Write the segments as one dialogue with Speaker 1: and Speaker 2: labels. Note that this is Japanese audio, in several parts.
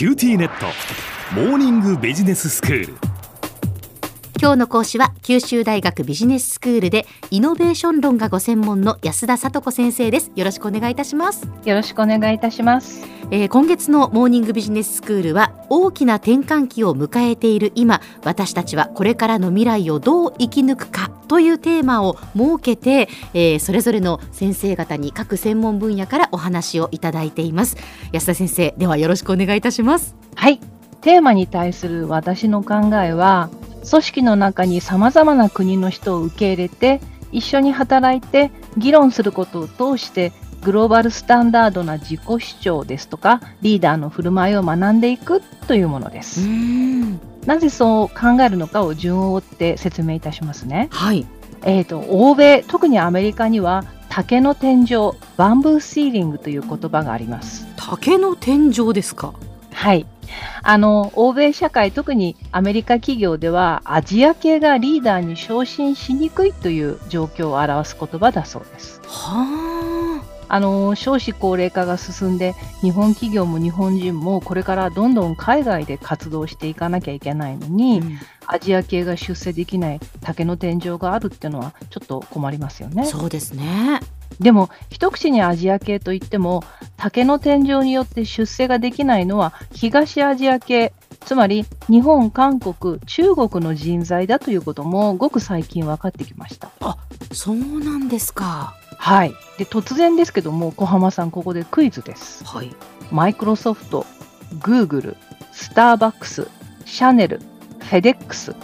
Speaker 1: QTnet。モーニングビジネススクール。
Speaker 2: 今日の講師は九州大学ビジネススクールでイノベーション論がご専門の安田聡子先生です。よろしくお願いいたします。
Speaker 3: よろしくお願いいたします、
Speaker 2: えー今月のモーニングビジネススクールは大きな転換期を迎えている今私たちはこれからの未来をどう生き抜くかというテーマを設けて、えーそれぞれの先生方に各専門分野からお話をいただいています。安田先生ではよろしくお願いいたします。
Speaker 3: はい。テーマに対する私の考えは組織の中に様々な国の人を受け入れて一緒に働いて議論することを通してグローバルスタンダードな自己主張ですとかリーダーの振る舞いを学んでいくというものです。
Speaker 2: ん
Speaker 3: なぜそう考えるのかを順を追って説明いたしますね。
Speaker 2: はい
Speaker 3: えー、と欧米特にアメリカには竹の天井バンブーシーリングという言葉があります。
Speaker 2: 竹の天井ですか？
Speaker 3: はい。あの、欧米社会、特にアメリカ企業では、アジア系がリーダーに昇進しにくいという状況を表す言葉だそうです。
Speaker 2: は
Speaker 3: あの、少子高齢化が進んで、日本企業も日本人もこれからどんどん海外で活動していかなきゃいけないの
Speaker 2: あ、
Speaker 3: に、アジア系が出世できない竹の天井があるっていうのはちょっと困りますよね。
Speaker 2: そうですね
Speaker 3: でも一口にアジア系といっても竹の天井によって出世ができないのは東アジア系つまり日本韓国中国の人材だということもごく最近分かってきました。
Speaker 2: そうなんですか。
Speaker 3: はい。で突然ですけども小浜さんここでクイズです。
Speaker 2: はい。
Speaker 3: マイクロソフトグーグルスターバックスシャネルフェデックス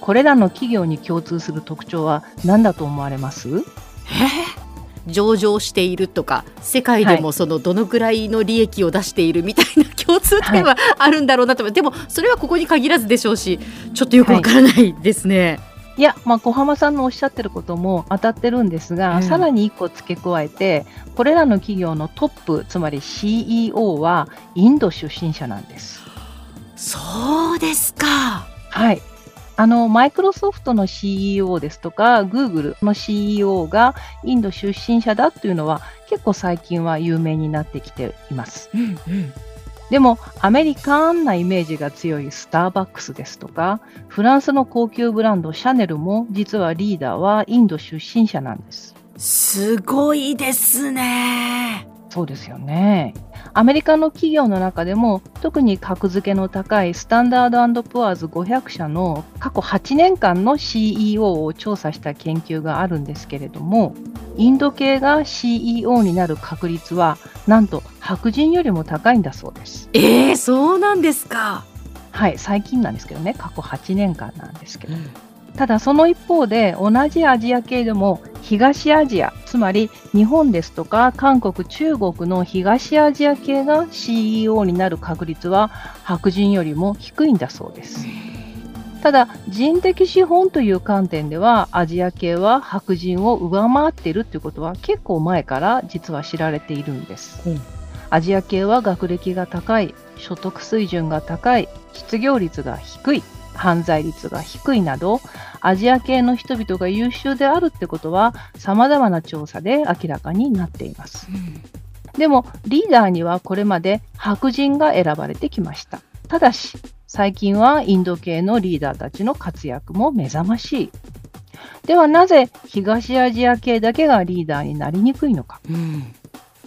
Speaker 3: これらの企業に共通する特徴は何だと思われます？
Speaker 2: え？ー上場しているとか世界でもそのどのくらいの利益を出しているみたいな共通点はあるんだろうなと思う、でもそれはここに限らずでしょうしちょっとよくわからないですね。
Speaker 3: いや、まあ、小浜さんのおっしゃってることも当たってるんですが、
Speaker 2: うん
Speaker 3: さらに1個付け加えて、これらの企業のトップ、つまり CEO はインド出身者なんです。
Speaker 2: そうですか。
Speaker 3: はい。あの、マイクロソフトの CEO ですとか、グーグルの CEO がインド出身者だというのは、結構最近は有名になってきています。
Speaker 2: うんうん。
Speaker 3: でも、アメリカンなイメージが強いスターバックスですとか、フランスの高級ブランドシャネルも、実はリーダーはインド出身者なんです。
Speaker 2: すごいですね。
Speaker 3: そうですよね。アメリカの企業の中でも、特に格付けの高いスタンダードプアーズ500社の過去8年間の CEO を調査した研究があるんですけれども、インド系が CEO になる確率は、なんと白人よりも高いんだそうです。
Speaker 2: えー、そうなんですか。
Speaker 3: はい、最近なんですけどね、過去8年間なんですけど。ただその一方で同じアジア系でも東アジアつまり日本ですとか韓国中国の東アジア系が CEO になる確率は白人よりも低いんだそうです。ただ人的資本という観点ではアジア系は白人を上回っているということは結構前から実は知られているんです、
Speaker 2: うん。
Speaker 3: アジア系は学歴が高い所得水準が高い失業率が低い犯罪率が低いなどアジア系の人々が優秀であるってことは様々な調査で明らかになっています。でもリーダーにはこれまで白人が選ばれてきました。ただし最近はインド系のリーダーたちの活躍も目覚ましい。ではなぜ東アジア系だけがリーダーになりにくいのか。
Speaker 2: うん。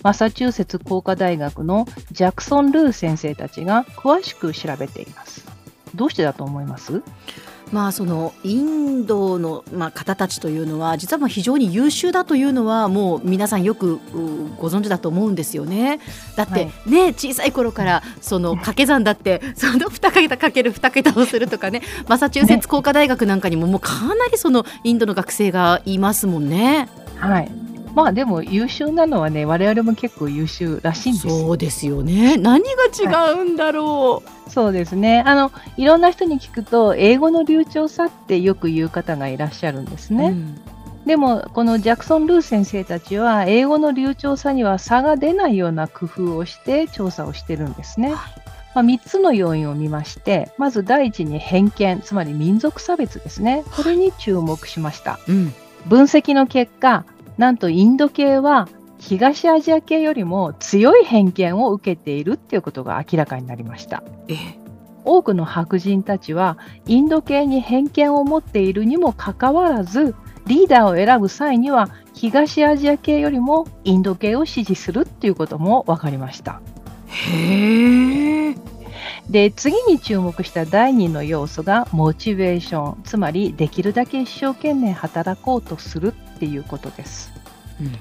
Speaker 3: マサチューセッツ工科大学のジャクソン・ルー先生たちが詳しく調べていますどうしてだと思います？
Speaker 2: まあそのインドのまあ方たちというのは実はまあ非常に優秀だというのはもう皆さんよくうご存知だと思うんですよね。だって
Speaker 3: はい
Speaker 2: ね、小さい頃からその掛け算だって その2桁かける2桁をするとかねマサチューセッツ工科大学なんかにももうかなりそのインドの学生がいますもんね。
Speaker 3: はいまあでも優秀なのはね我々も結構優秀らしいんですよ
Speaker 2: そうですよね。何が違うんだろ
Speaker 3: そうですねあのいろんな人に聞くと英語の流暢さってよく言う方がいらっしゃるんです
Speaker 2: う。
Speaker 3: ね、
Speaker 2: うん
Speaker 3: でもこのジャクソン・ルー先生たちは英語の流暢さには差が出ないような工夫をして調査をしてるんですね。まあ、3つの要因を見ましてまず第一に偏見つまり民族差別ですねこれに注目しました。
Speaker 2: うん。
Speaker 3: 分析の結果なんとインド系は東アジア系よりも強い偏見を受けているっていうことが明らかになりました。
Speaker 2: え
Speaker 3: 多くの白人たちはインド系に偏見を持っているにもかかわらずリーダーを選ぶ際には東アジア系よりもインド系を支持するっていうことも分かりました。
Speaker 2: へえ。
Speaker 3: で次に注目した第2の要素がモチベーションつまりできるだけ一生懸命働こうとするっていうことです。
Speaker 2: うん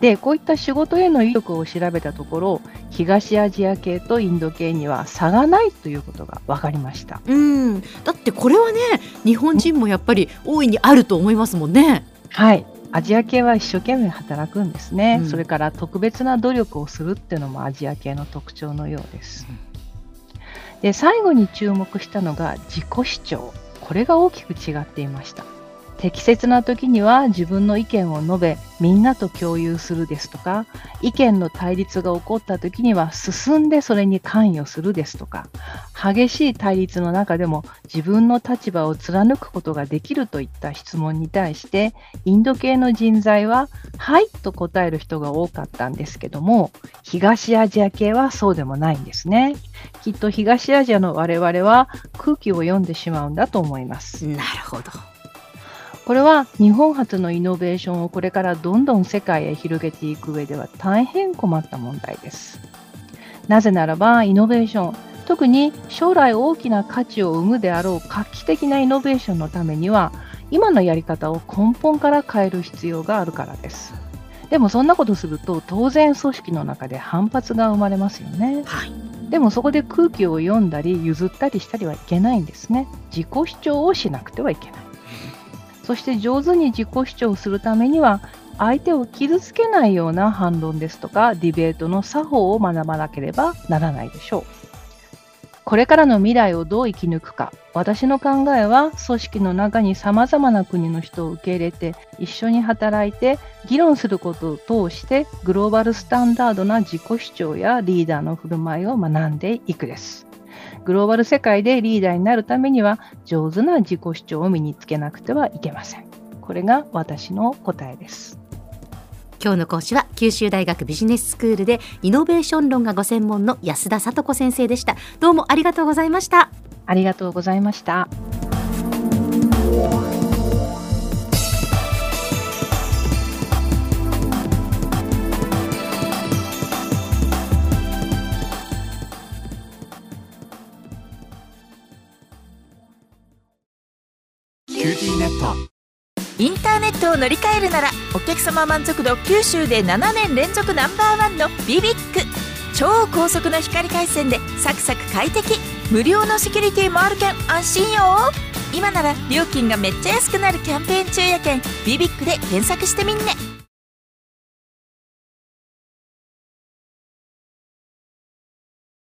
Speaker 3: でこういった仕事への意欲を調べたところ東アジア系とインド系には差がないということが分かりました。
Speaker 2: うん、だってこれはね日本人もやっぱり大いにあると思いますもんね。
Speaker 3: はいアジア系は一生懸命働くんですね、
Speaker 2: うん
Speaker 3: それから特別な努力をするっていうのもアジア系の特徴のようです。で最後に注目したのが自己主張これが大きく違っていました適切な時には自分の意見を述べみんなと共有するですとか意見の対立が起こった時には進んでそれに関与するですとか激しい対立の中でも自分の立場を貫くことができるといった質問に対してインド系の人材は「はい」と答える人が多かったんですけども東アジア系はそうでもないんですね。きっと東アジアの我々は空気を読んでしまうんだと思います。
Speaker 2: なるほど。
Speaker 3: これは日本初のイノベーションをこれからどんどん世界へ広げていく上では大変困った問題です。なぜならばイノベーション、特に将来大きな価値を生むであろう画期的なイノベーションのためには今のやり方を根本から変える必要があるからです。でもそんなことすると当然組織の中で反発が生まれますよね。
Speaker 2: はい。
Speaker 3: でもそこで空気を読んだり譲ったりしたりはいけないんですね。自己主張をしなくてはいけない。そして上手に自己主張するためには相手を傷つけないような反論ですとかディベートの作法を学ばなければならないでしょう。これからの未来をどう生き抜くか私の考えは組織の中にさまざまな国の人を受け入れて一緒に働いて議論することを通してグローバルスタンダードな自己主張やリーダーの振る舞いを学んでいくです。グローバル世界でリーダーになるためには上手な自己主張を身につけなくてはいけません。これが私の答えです。
Speaker 2: 今日の講師は九州大学ビジネススクールでイノベーション論がご専門の安田聡子先生でした。どうもありがとうございました。
Speaker 3: ありがとうございました。
Speaker 1: QTnet。
Speaker 4: インターネットを乗り換えるならお客様満足度九州で7年連続ナンバーワンの BBIQ。超高速の光回線でサクサク快適。無料のセキュリティもあるけん安心よ。今なら料金がめっちゃ安くなるキャンペーン中やけん BBIQ で検索してみんね。